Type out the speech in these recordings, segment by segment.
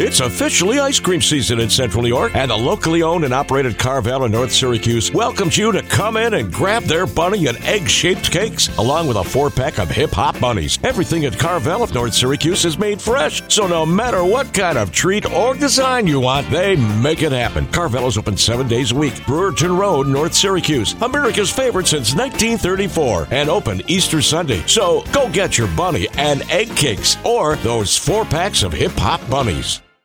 It's officially ice cream season in Central New York, and the locally owned and operated Carvel in North Syracuse welcomes you to come in and grab their bunny and egg shaped cakes, along with a four pack of hip hop bunnies. Everything at Carvel of North Syracuse is made fresh, so no matter what kind of treat or design you want, they make it happen. Carvel is open seven days a week. Brewerton Road, North Syracuse, America's favorite since 1934, and open Easter Sunday. So go get your bunny and egg cakes or those four packs of hip hop bunnies.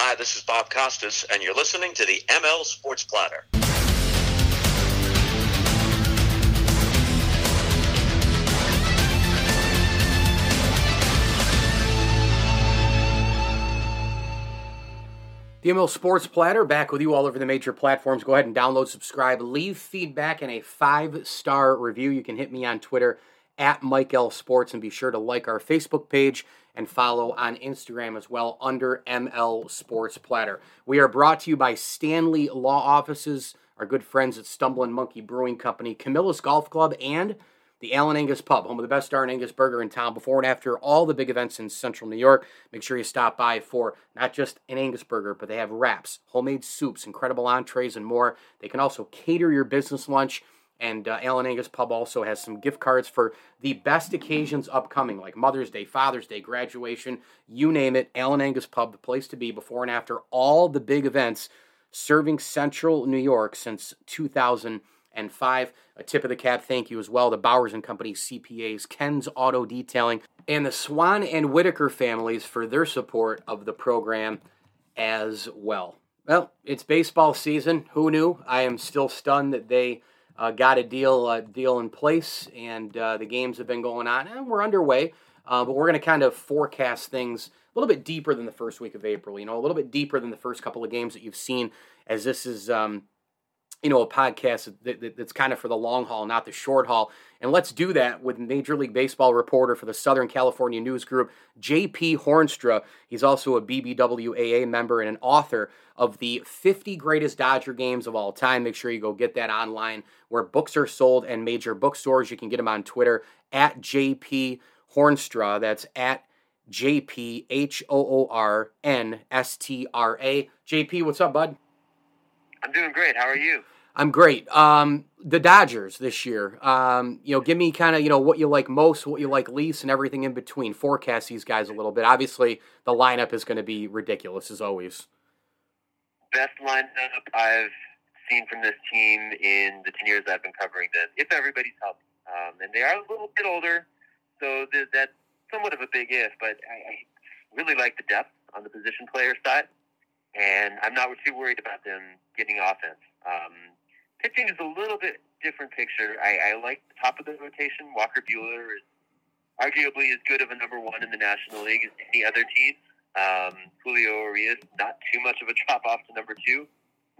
Hi, this is Bob Costas, and you're listening to the ML Sports Platter. The ML Sports Platter back with you all over the major platforms. Go ahead and download, subscribe, leave feedback, and a five star review. You can hit me on Twitter at Mike L Sports and be sure to like our Facebook page and follow on Instagram as well under ML Sports Platter. We are brought to you by Stanley Law Offices, our good friends at Stumbling Monkey Brewing Company, Camillus Golf Club, and the Allen Angus Pub, home of the best darn Angus burger in town, before and after all the big events in central New York. Make sure you stop by for not just an Angus burger, but they have wraps, homemade soups, incredible entrees, and more. They can also cater your business lunch. And uh, Allen Angus Pub also has some gift cards for the best occasions upcoming, like Mother's Day, Father's Day, graduation, you name it. Alan Angus Pub, the place to be before and after all the big events serving central New York since 2005. A tip of the cap thank you as well to Bowers and Company CPAs, Ken's Auto Detailing, and the Swan and Whitaker families for their support of the program as well. Well, it's baseball season. Who knew? I am still stunned that they uh, got a deal deal in place, and uh, the games have been going on, and we're underway. Uh, but we're going to kind of forecast things a little bit deeper than the first week of April. You know, a little bit deeper than the first couple of games that you've seen, as this is. Um, you know, a podcast that, that, that's kind of for the long haul, not the short haul. And let's do that with Major League Baseball reporter for the Southern California News Group, J.P. Hoornstra. He's also a BBWAA member and an author of the 50 greatest Dodger games of all time. Make sure you go get that online where books are sold and major bookstores. You can get them on Twitter at JP Hoornstra. That's at JP H O O R N S T R A. JP, what's up, bud? I'm doing great. How are you? I'm great. Um, the Dodgers this year. Um, you know, give me kind of you know what you like most, what you like least, and everything in between. Forecast these guys a little bit. Obviously, the lineup is going to be ridiculous as always. Best lineup I've seen from this team in the ten years I've been covering this. If everybody's healthy, um, and they are a little bit older, so th- that's somewhat of a big if. But I, I really like the depth on the position player side, and I'm not too worried about them getting offense. Um, pitching is a little bit different picture. I, I like the top of the rotation. Walker Buehler is arguably as good of a number one in the National League as any other team. Um, Julio Urias, not too much of a drop off to number two.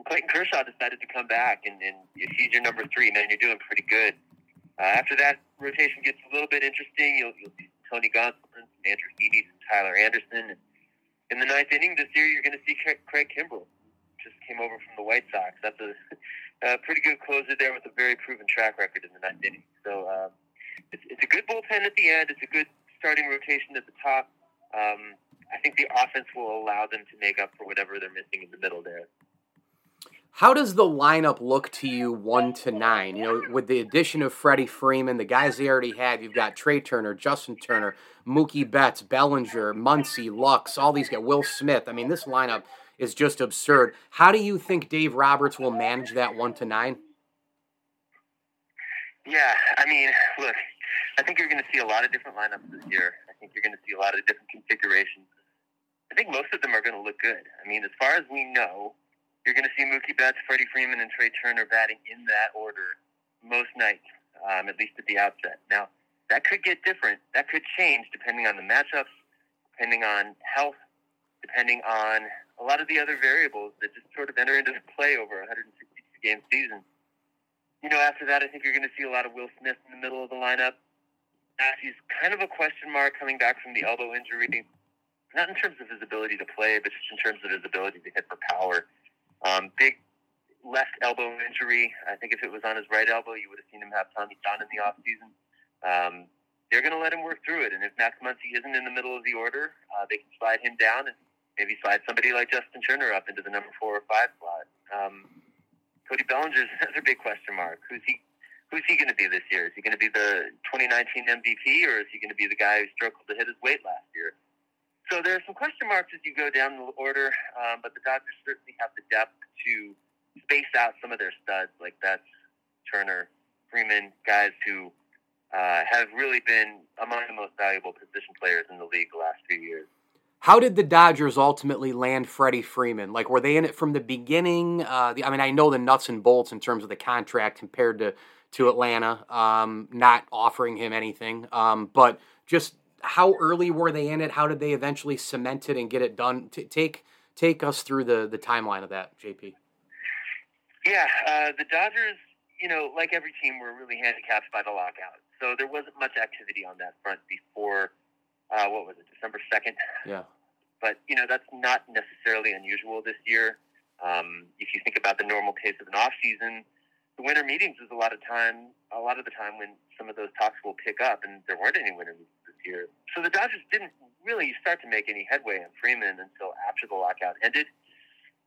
Clayton Kershaw decided to come back, and, and if he's your number three, man, you're doing pretty good. Uh, after that, rotation gets a little bit interesting. You'll, you'll see Tony Gonsolin, Andrew Heaney, Tyler Anderson. And in the ninth inning this year, you're going to see Craig, Kimbrel. Just came over from the White Sox. That's a, a pretty good closer there with a very proven track record in the ninth inning. So um, it's, it's a good bullpen at the end. It's a good starting rotation at the top. Um, I think the offense will allow them to make up for whatever they're missing in the middle there. How does the lineup look to you one to nine? You know, with the addition of Freddie Freeman, the guys they already have, you've got Trea Turner, Justin Turner, Mookie Betts, Bellinger, Muncy, Lux, all these guys, Will Smith. I mean, this lineup is just absurd. How do you think Dave Roberts will manage that one to nine? Yeah, I mean, look, I think you're going to see a lot of different lineups this year. I think you're going to see a lot of different configurations. I think most of them are going to look good. I mean, as far as we know, you're going to see Mookie Betts, Freddie Freeman, and Trea Turner batting in that order most nights, um, at least at the outset. Now, that could get different. That could change depending on the matchups, depending on health, depending on a lot of the other variables that just sort of enter into play over a 162 game season. You know, after that, I think you're going to see a lot of Will Smith in the middle of the lineup. He's kind of a question mark coming back from the elbow injury, not in terms of his ability to play, but just in terms of his ability to hit for power. Um, big left elbow injury. I think if it was on his right elbow, you would have seen him have Tommy John in the offseason. Um, they're going to let him work through it. And if Max Muncy isn't in the middle of the order, uh, they can slide him down and maybe slide somebody like Justin Turner up into the number four or five slot. Um, Cody Bellinger's another big question mark. Who's he? Who's he going to be this year? Is he going to be the 2019 MVP, or is he going to be the guy who struggled to hit his weight last year? So there are some question marks as you go down the order, um, but the Dodgers certainly have the depth to space out some of their studs, like that's Turner, Freeman, guys who uh, have really been among the most valuable position players in the league the last few years. How did the Dodgers ultimately land Freddie Freeman? Like, were they in it from the beginning? Uh, the, I mean, I know the nuts and bolts in terms of the contract compared to to Atlanta, um, not offering him anything. Um, but just how early were they in it? How did they eventually cement it and get it done? T- take take us through the the timeline of that, JP. Yeah, uh, the Dodgers, you know, like every team, were really handicapped by the lockout. So there wasn't much activity on that front before, uh, what was it, December 2nd? Yeah. But, you know, that's not necessarily unusual this year. Um, if you think about the normal pace of an off season, the winter meetings is a lot of time, a lot of the time when some of those talks will pick up, and there weren't any winter meetings year. So the Dodgers didn't really start to make any headway on Freeman until after the lockout ended.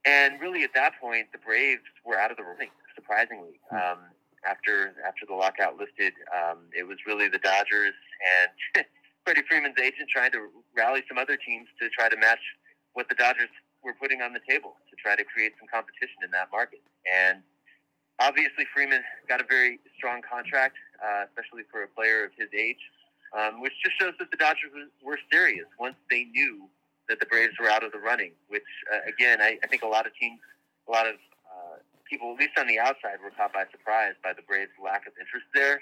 And really, at that point, the Braves were out of the running. Surprisingly, hmm. um, after after the lockout lifted, um, it was really the Dodgers and Freddie Freeman's agent trying to rally some other teams to try to match what the Dodgers were putting on the table to try to create some competition in that market. And obviously, Freeman got a very strong contract, uh, especially for a player of his age, um, which just shows that the Dodgers were serious once they knew that the Braves were out of the running, which uh, again, I, I think a lot of teams, a lot of uh, people, at least on the outside, were caught by surprise by the Braves' lack of interest there.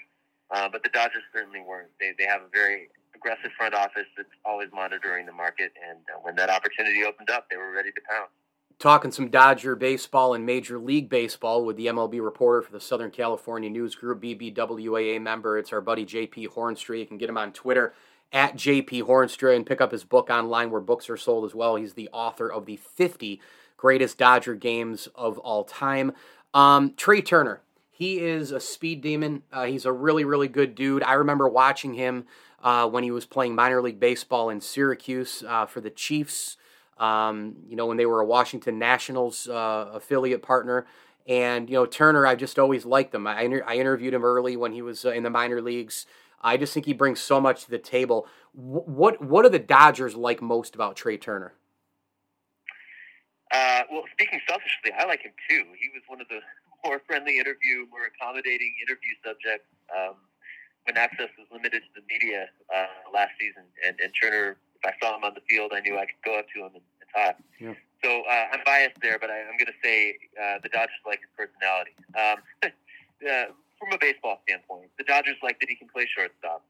Uh, but the Dodgers certainly weren't. They they have a very aggressive front office that's always monitoring the market, and uh, when that opportunity opened up, they were ready to pounce. Talking some Dodger baseball and Major League Baseball with the MLB reporter for the Southern California News Group, BBWAA member. It's our buddy JP Hoornstra. You can get him on Twitter at JP Hoornstra and pick up his book online where books are sold as well. He's the author of the 50 greatest Dodger games of all time. Um, Trea Turner, he is a speed demon. Uh, he's a really, really good dude. I remember watching him uh, when he was playing minor league baseball in Syracuse uh, for the Chiefs. Um, you know, when they were a Washington Nationals uh, affiliate partner. And, you know, Turner, I've just always liked him. I, I interviewed him early when he was uh, in the minor leagues. I just think he brings so much to the table. What what are the Dodgers like most about Trea Turner? Uh, well, speaking selfishly, I like him too. He was one of the more friendly interview, more accommodating interview subjects um, when access was limited to the media uh, last season. And, and Turner, if I saw him on the field, I knew I could go up to him and, and. Yeah. So uh, I'm biased there, but I, am going to say uh, the Dodgers like his personality. Um, uh, from a baseball standpoint, the Dodgers like that he can play shortstop.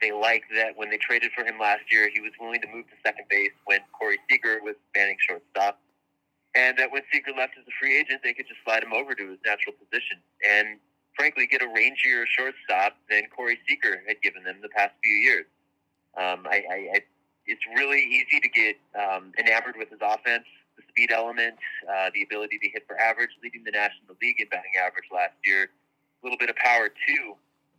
They like that when they traded for him last year, he was willing to move to second base when Corey Seager was manning shortstop. And that when Seager left as a free agent, they could just slide him over to his natural position and, frankly, get a rangier shortstop than Corey Seager had given them the past few years. Um, I, I, I, it's really easy to get um, enamored with his offense, the speed element, uh, the ability to hit for average, leading the National League in batting average last year a little bit of power too.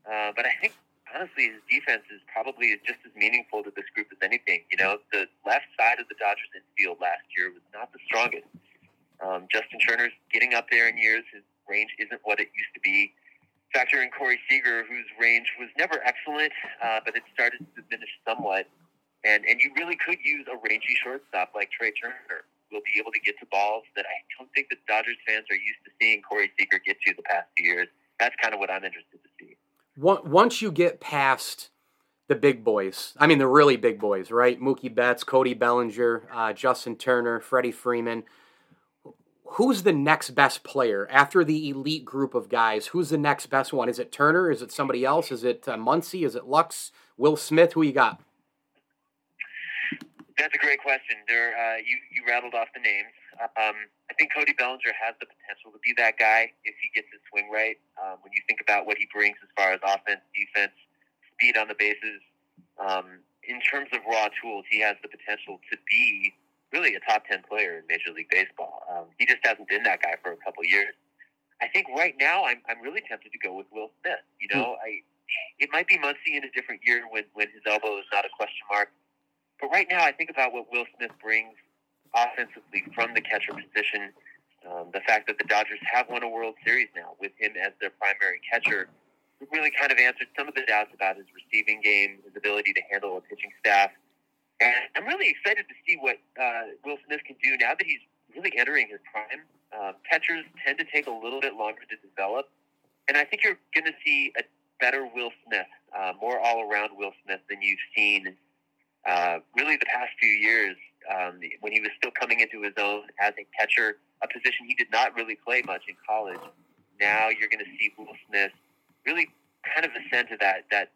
Uh, but I think honestly, his defense is probably just as meaningful to this group as anything. You know, the left side of the Dodgers infield last year was not the strongest. Um, Justin Turner's getting up there in years. His range isn't what it used to be. Factor in Corey Seager, whose range was never excellent, uh, but it started to diminish somewhat. And and you really could use a rangy shortstop like Trea Turner. Will be able to get to balls that I don't think the Dodgers fans are used to seeing Corey Seager get to the past few years that's kind of what I'm interested to see. Once you get past the big boys, I mean the really big boys, right? Mookie Betts, Cody Bellinger, uh, Justin Turner, Freddie Freeman. Who's the next best player after the elite group of guys? Who's the next best one? Is it Turner? Is it somebody else? Is it uh, Muncy? Is it Lux? Will Smith? Who you got? That's a great question. There, uh, you you rattled off the names. Um, I think Cody Bellinger has the potential to be that guy if he gets his swing right. Um, when you think about what he brings as far as offense, defense, speed on the bases, um, in terms of raw tools, he has the potential to be really a top ten player in Major League Baseball. Um, he just hasn't been that guy for a couple years. I think right now I'm I'm really tempted to go with Will Smith. You know, hmm. I it might be Muncy in a different year when when his elbow is not a question mark. But right now, I think about what Will Smith brings offensively from the catcher position. Um, the fact that the Dodgers have won a World Series now with him as their primary catcher really kind of answered some of the doubts about his receiving game, his ability to handle a pitching staff. And I'm really excited to see what uh, Will Smith can do now that he's really entering his prime. Um, catchers tend to take a little bit longer to develop. And I think you're going to see a better Will Smith, uh, more all around Will Smith than you've seen uh, really the past few years um, when he was still coming into his own as a catcher, a position he did not really play much in college. Now you're going to see Will Smith really kind of ascend to that that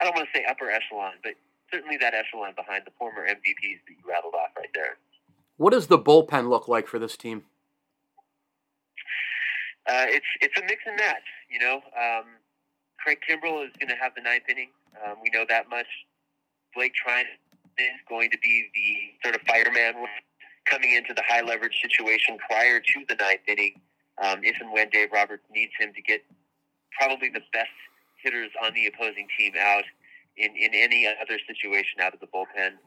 I don't want to say upper echelon, but certainly that echelon behind the former MVPs that you rattled off right there. What does the bullpen look like for this team? Uh, it's it's a mix and match. You know, um, Craig Kimbrel is going to have the ninth inning. Um, we know that much. Blake Treinen is going to be the sort of fireman coming into the high leverage situation prior to the ninth inning. Um, if and when Dave Roberts needs him to get probably the best hitters on the opposing team out in, in any other situation out of the bullpen.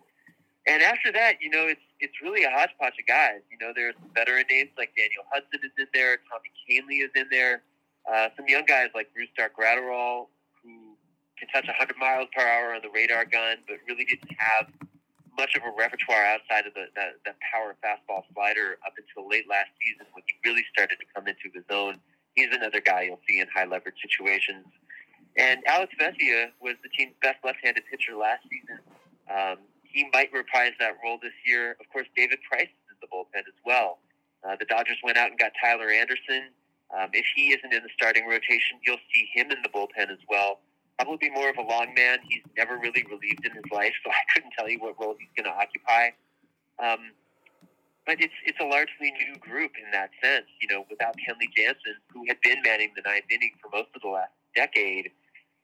And after that, you know, it's it's really a hodgepodge of guys. You know, there's veteran names like Daniel Hudson is in there, Tommy Kahnle is in there, uh, some young guys like Brusdar Graterol, who can touch 100 miles per hour on the radar gun, but really didn't have much of a repertoire outside of the, the, the power fastball slider up until late last season when he really started to come into his own. He's another guy you'll see in high leverage situations. And Alex Vesia was the team's best left-handed pitcher last season. Um, he might reprise that role this year. Of course, David Price is in the bullpen as well. Uh, the Dodgers went out and got Tyler Anderson. Um, if he isn't in the starting rotation, you'll see him in the bullpen as well probably be more of a long man. He's never really relieved in his life, so I couldn't tell you what role he's going to occupy. Um, but it's it's a largely new group in that sense. You know, without Kenley Jansen, who had been manning the ninth inning for most of the last decade,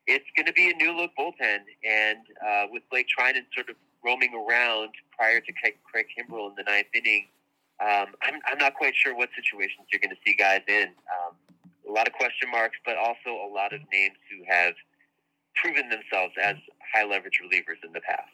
it's going to be a new look bullpen. And uh, with Blake Treinen sort of roaming around prior to Craig Kimbrel in the ninth inning, um, I'm, I'm not quite sure what situations you're going to see guys in. Um, a lot of question marks, but also a lot of names who have proven themselves as high leverage relievers in the past.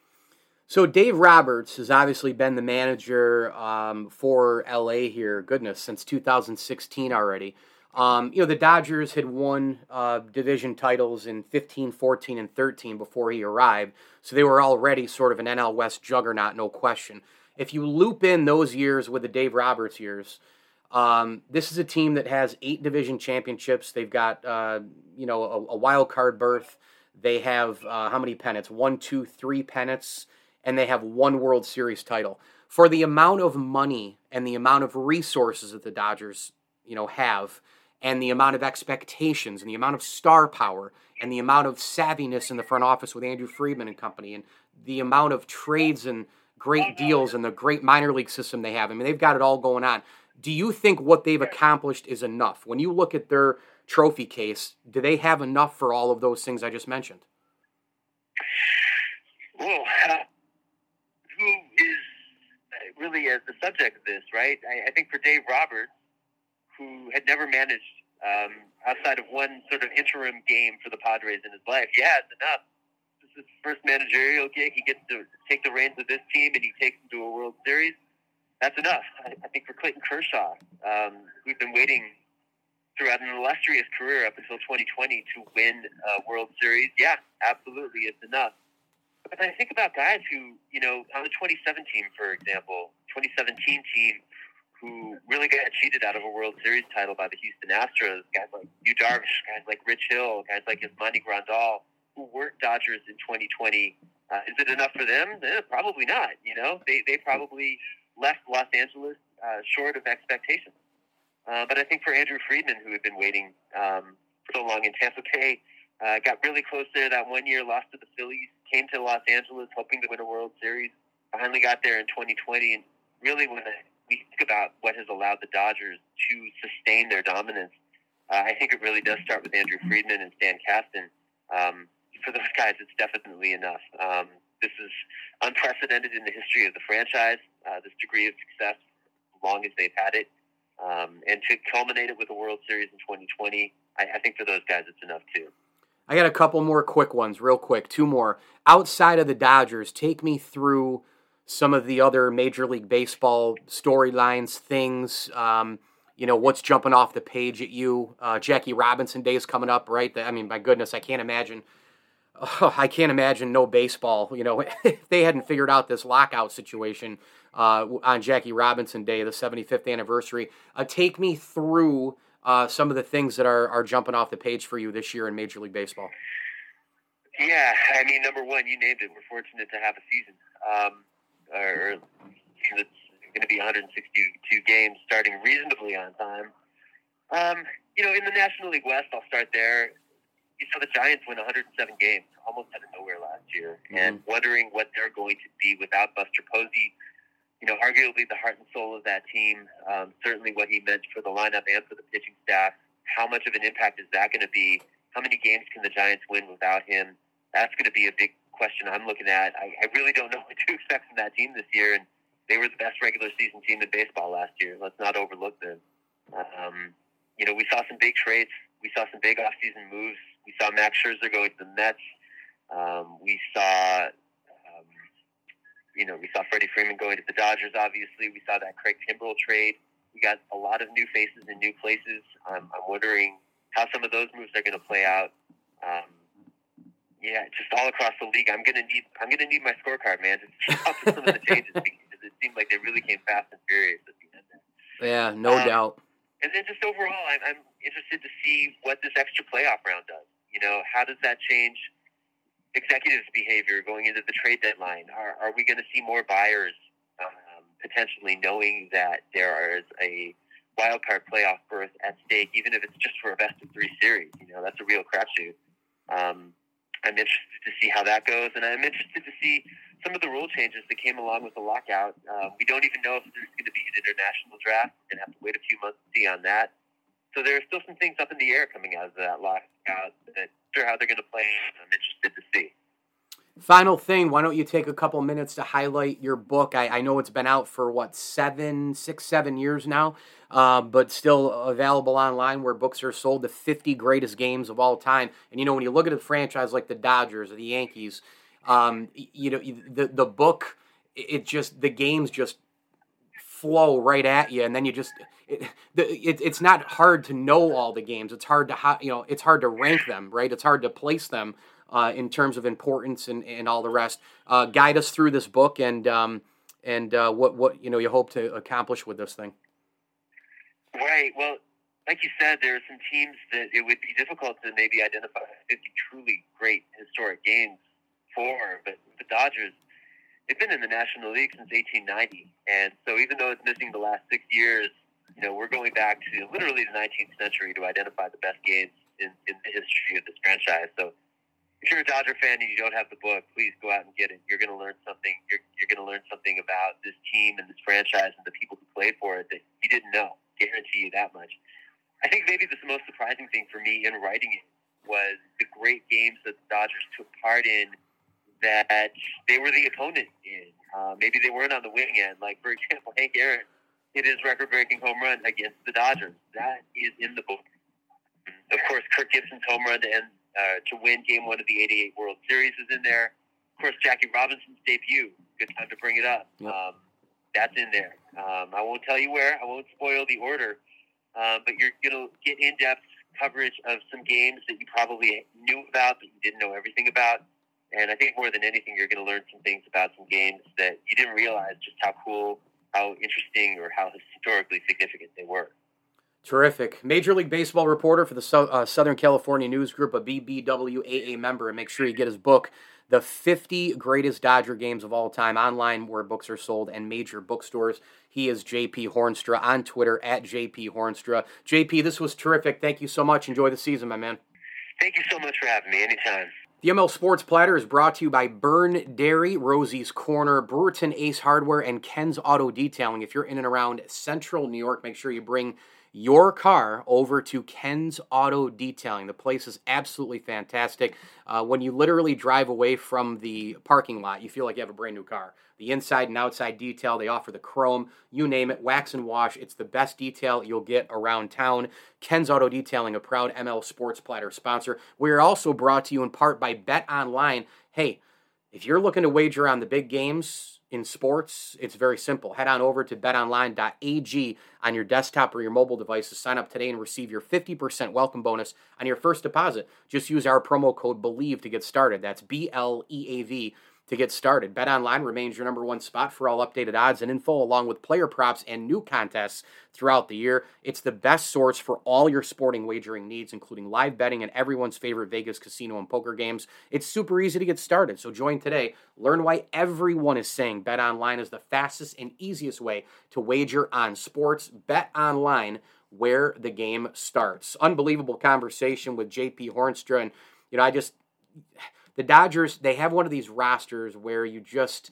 So Dave Roberts has obviously been the manager um, for LA here, goodness, since 2016 already. Um, you know, the Dodgers had won uh, division titles in 15, 14, and 13 before he arrived, so they were already sort of an NL West juggernaut, no question. If you loop in those years with the Dave Roberts years, um, this is a team that has eight division championships. They've got, uh, you know, a, a wild card berth. They have uh, how many pennants? One, two, three pennants, and they have one World Series title. For the amount of money and the amount of resources that the Dodgers, you know, have, and the amount of expectations and the amount of star power and the amount of savviness in the front office with Andrew Friedman and company and the amount of trades and great deals and the great minor league system they have. I mean, they've got it all going on. Do you think what they've accomplished is enough? When you look at their trophy case, do they have enough for all of those things I just mentioned? Well, uh, who is really uh, the subject of this, right? I, I, think for Dave Roberts, who had never managed um, outside of one sort of interim game for the Padres in his life, yeah, it's enough. This is his first managerial gig. He gets to take the reins of this team and he takes them to a World Series. That's enough. I, I think for Clayton Kershaw, um, who'd been waiting throughout an illustrious career up until 2020 to win a World Series, yeah, absolutely, it's enough. But I think about guys who, you know, on the 2017 team, for example, 2017 team who really got cheated out of a World Series title by the Houston Astros, guys like Yu Darvish, guys like Rich Hill, guys like Yasmani Grandal, who weren't Dodgers in 2020. Uh, is it enough for them? Eh, probably not. You know, they they probably left Los Angeles uh, short of expectations. Uh, but I think for Andrew Friedman, who had been waiting um, so long in Tampa Bay, uh, got really close there that one year, lost to the Phillies, came to Los Angeles hoping to win a World Series. finally got there in 2020. And really, when we think about what has allowed the Dodgers to sustain their dominance, uh, I think it really does start with Andrew Friedman and Stan Kasten. Um, for those guys, it's definitely enough. Um, this is unprecedented in the history of the franchise. Uh, this degree of success, as long as they've had it, um, and to culminate it with a World Series in 2020, I, I think for those guys, it's enough too. I got a couple more quick ones, real quick. Two more. Outside of the Dodgers, take me through some of the other Major League Baseball storylines, things. Um, you know, what's jumping off the page at you? Uh, Jackie Robinson Day is coming up, right? I mean, my goodness, I can't imagine. Oh, I can't imagine no baseball. You know, if they hadn't figured out this lockout situation uh, on Jackie Robinson Day, the 75th anniversary. Uh, take me through uh, some of the things that are, are jumping off the page for you this year in Major League Baseball. Yeah, I mean, number one, you named it. We're fortunate to have a season. Um, or it's going to be 162 games starting reasonably on time. Um, you know, in the National League West, I'll start there. You saw the Giants win 107 games, almost out of nowhere last year, mm-hmm. and wondering what they're going to be without Buster Posey you know, arguably the heart and soul of that team. Um, certainly what he meant for the lineup and for the pitching staff. How much of an impact is that going to be? How many games can the Giants win without him? That's going to be a big question I'm looking at. I, I really don't know what to expect from that team this year. And they were the best regular season team in baseball last year. Let's not overlook them. Um, you know, we saw some big trades. We saw some big offseason moves. We saw Max Scherzer going to the Mets. Um, we saw you know, we saw Freddie Freeman going to the Dodgers. Obviously, we saw that Craig Kimbrel trade. We got a lot of new faces in new places. Um, I'm wondering how some of those moves are going to play out. Um, yeah, just all across the league. I'm gonna need I'm gonna need my scorecard, man, to with some of the changes because it seemed like they really came fast and furious at the end. Yeah, no um, doubt. And then just overall, I'm, I'm interested to see what this extra playoff round does. You know, how does that change? Executives' behavior going into the trade deadline? Are, are we going to see more buyers um, potentially knowing that there is a wild card playoff berth at stake, even if it's just for a best of three series? You know, that's a real crapshoot. Um, I'm interested to see how that goes, and I'm interested to see some of the rule changes that came along with the lockout. Um, we don't even know if there's going to be an international draft. We're going to have to wait a few months to see on that. So there are still some things up in the air coming out of that lockout that sure how they're going to play. I'm interested to see. Final thing, why don't you take a couple minutes to highlight your book? I, I know it's been out for what seven, six, seven years now, uh, but still available online where books are sold. The 50 greatest games of all time. And you know, when you look at a franchise like the Dodgers or the Yankees, um, you know, the the book, it just the games just flow right at you, and then you just it, it, it's not hard to know all the games. It's hard to you know it's hard to rank them, right? It's hard to place them uh, in terms of importance and, and all the rest. Uh, guide us through this book and um, and uh, what what you know you hope to accomplish with this thing. Right. Well, like you said, there are some teams that it would be difficult to maybe identify 50 truly great historic games for, but the Dodgers they've been in the National League since 1890, and so even though it's missing the last six years, you know we're going back to literally the 19th century to identify the best games in, in the history of this franchise. So if you're a Dodger fan and you don't have the book, please go out and get it. You're going to learn something. You're, you're going to learn something about this team and this franchise and the people who played for it that you didn't know. Guarantee you that much. I think maybe the most surprising thing for me in writing it was the great games that the Dodgers took part in that they were the opponent in. Uh, maybe they weren't on the winning end. Like, for example, Hank Aaron hit his record breaking home run against the Dodgers. That is in the book. Of course, Kirk Gibson's home run to end uh, to win Game One of the '88 World Series is in there. Of course, Jackie Robinson's debut. Good time to bring it up. Yep. Um, that's in there. Um, I won't tell you where. I won't spoil the order. Um, but you're going to get in-depth coverage of some games that you probably knew about, but you didn't know everything about. And I think more than anything, you're going to learn some things about some games that you didn't realize just how cool, how interesting, or how historically significant they were. Terrific. Major League Baseball reporter for the so- uh, Southern California News Group, a BBWAA member, and make sure you get his book, The 50 Greatest Dodger Games of All Time, online where books are sold and major bookstores. He is JP Hoornstra on Twitter at JP Hoornstra. JP, this was terrific. Thank you so much. Enjoy the season, my man. Thank you so much for having me. Anytime. The ML Sports Platter is brought to you by Byrne Dairy, Rosie's Corner, Brewerton Ace Hardware, and Ken's Auto Detailing. If you're in and around central New York, make sure you bring your car over to Ken's Auto Detailing. The place is absolutely fantastic. Uh, when you literally drive away from the parking lot, you feel like you have a brand new car. The inside and outside detail, they offer the chrome, you name it, wax and wash. It's the best detail you'll get around town. Ken's Auto Detailing, a proud ML Sports Platter sponsor. We are also brought to you in part by Bet Online. Hey, if you're looking to wager on the big games in sports, it's very simple. Head on over to betonline.ag on your desktop or your mobile device to sign up today and receive your 50% welcome bonus on your first deposit. Just use our promo code BLEAV to get started. That's B L E A V to get started. Bet Online remains your number one spot for all updated odds and info, along with player props and new contests throughout the year. It's the best source for all your sporting wagering needs, including live betting and everyone's favorite Vegas casino and poker games. It's super easy to get started, so join today. Learn why everyone is saying Bet Online is the fastest and easiest way to wager on sports. Bet Online, where the game starts. Unbelievable conversation with JP Hoornstra, and you know, I just the Dodgers they have one of these rosters where you just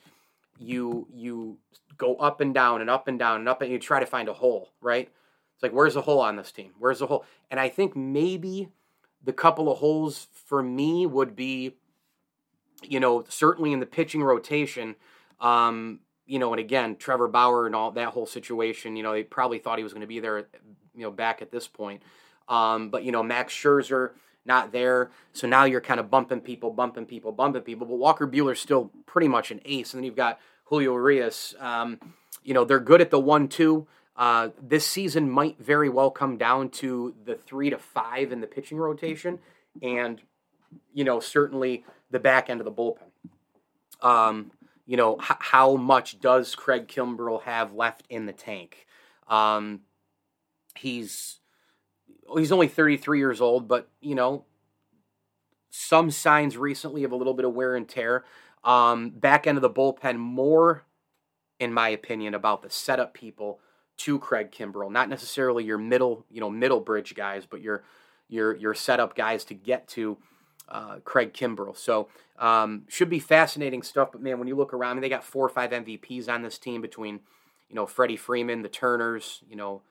you you go up and down and up and down and up and you try to find a hole, right? It's like where's the hole on this team? Where's the hole? And I think maybe the couple of holes for me would be you know, certainly in the pitching rotation um, you know, and again, Trevor Bauer and all that whole situation, you know, they probably thought he was going to be there, you know, back at this point. Um, but you know, Max Scherzer, not there. So now you're kind of bumping people, bumping people, bumping people. But Walker Buehler's still pretty much an ace. And then you've got Julio Urias. Um, you know, they're good at the one two. Uh, this season might very well come down to the three to five in the pitching rotation, and you know certainly the back end of the bullpen. Um, you know h- how much does Craig Kimbrel have left in the tank? Um, he's he's only 33 years old, but you know, some signs recently of a little bit of wear and tear. Um, back end of the bullpen, more, in my opinion, about the setup people to Craig Kimbrel, not necessarily your middle, you know, middle bridge guys, but your your your setup guys to get to uh, Craig Kimbrel. So um, should be fascinating stuff. But man, when you look around, I mean, they got four or five MVPs on this team between, you know, Freddie Freeman, the Turners, you know,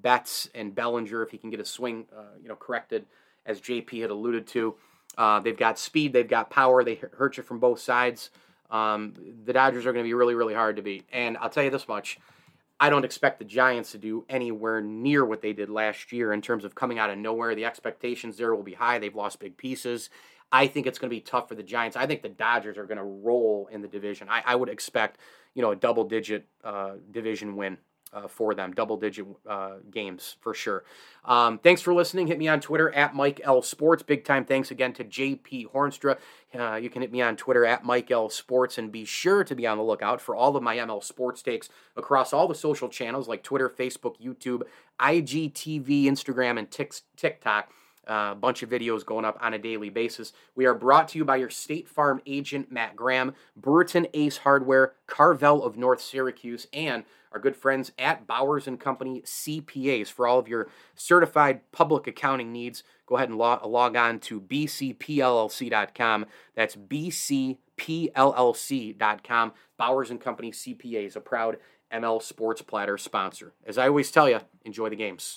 Betts and Bellinger if he can get a swing, uh, you know, corrected, as JP had alluded to. Uh, they've got speed, they've got power, they hurt you from both sides. Um, the Dodgers are going to be really, really hard to beat. And I'll tell you this much I don't expect the Giants to do anywhere near what they did last year in terms of coming out of nowhere. The expectations there will be high. They've lost big pieces. I think it's going to be tough for the Giants. I think the Dodgers are going to roll in the division. I, I would expect, you know, a double digit uh, division win uh, for them, double digit uh, games for sure. Um, thanks for listening. Hit me on Twitter at Mike L Sports. Big time thanks again to JP Hoornstra. Uh, you can hit me on Twitter at Mike L Sports and be sure to be on the lookout for all of my ML Sports takes across all the social channels like Twitter, Facebook, YouTube, IGTV, Instagram, and TikTok. A uh, bunch of videos going up on a daily basis. We are brought to you by your State Farm agent, Matt Graham, Brewerton Ace Hardware, Carvel of North Syracuse, and our good friends at Bowers and Company CPAs for all of your certified public accounting needs. Go ahead and log, log on to bcpllc.com. That's bcpllc.com. Bowers and Company CPAs, a proud ML Sports Platter sponsor. As I always tell you, enjoy the games.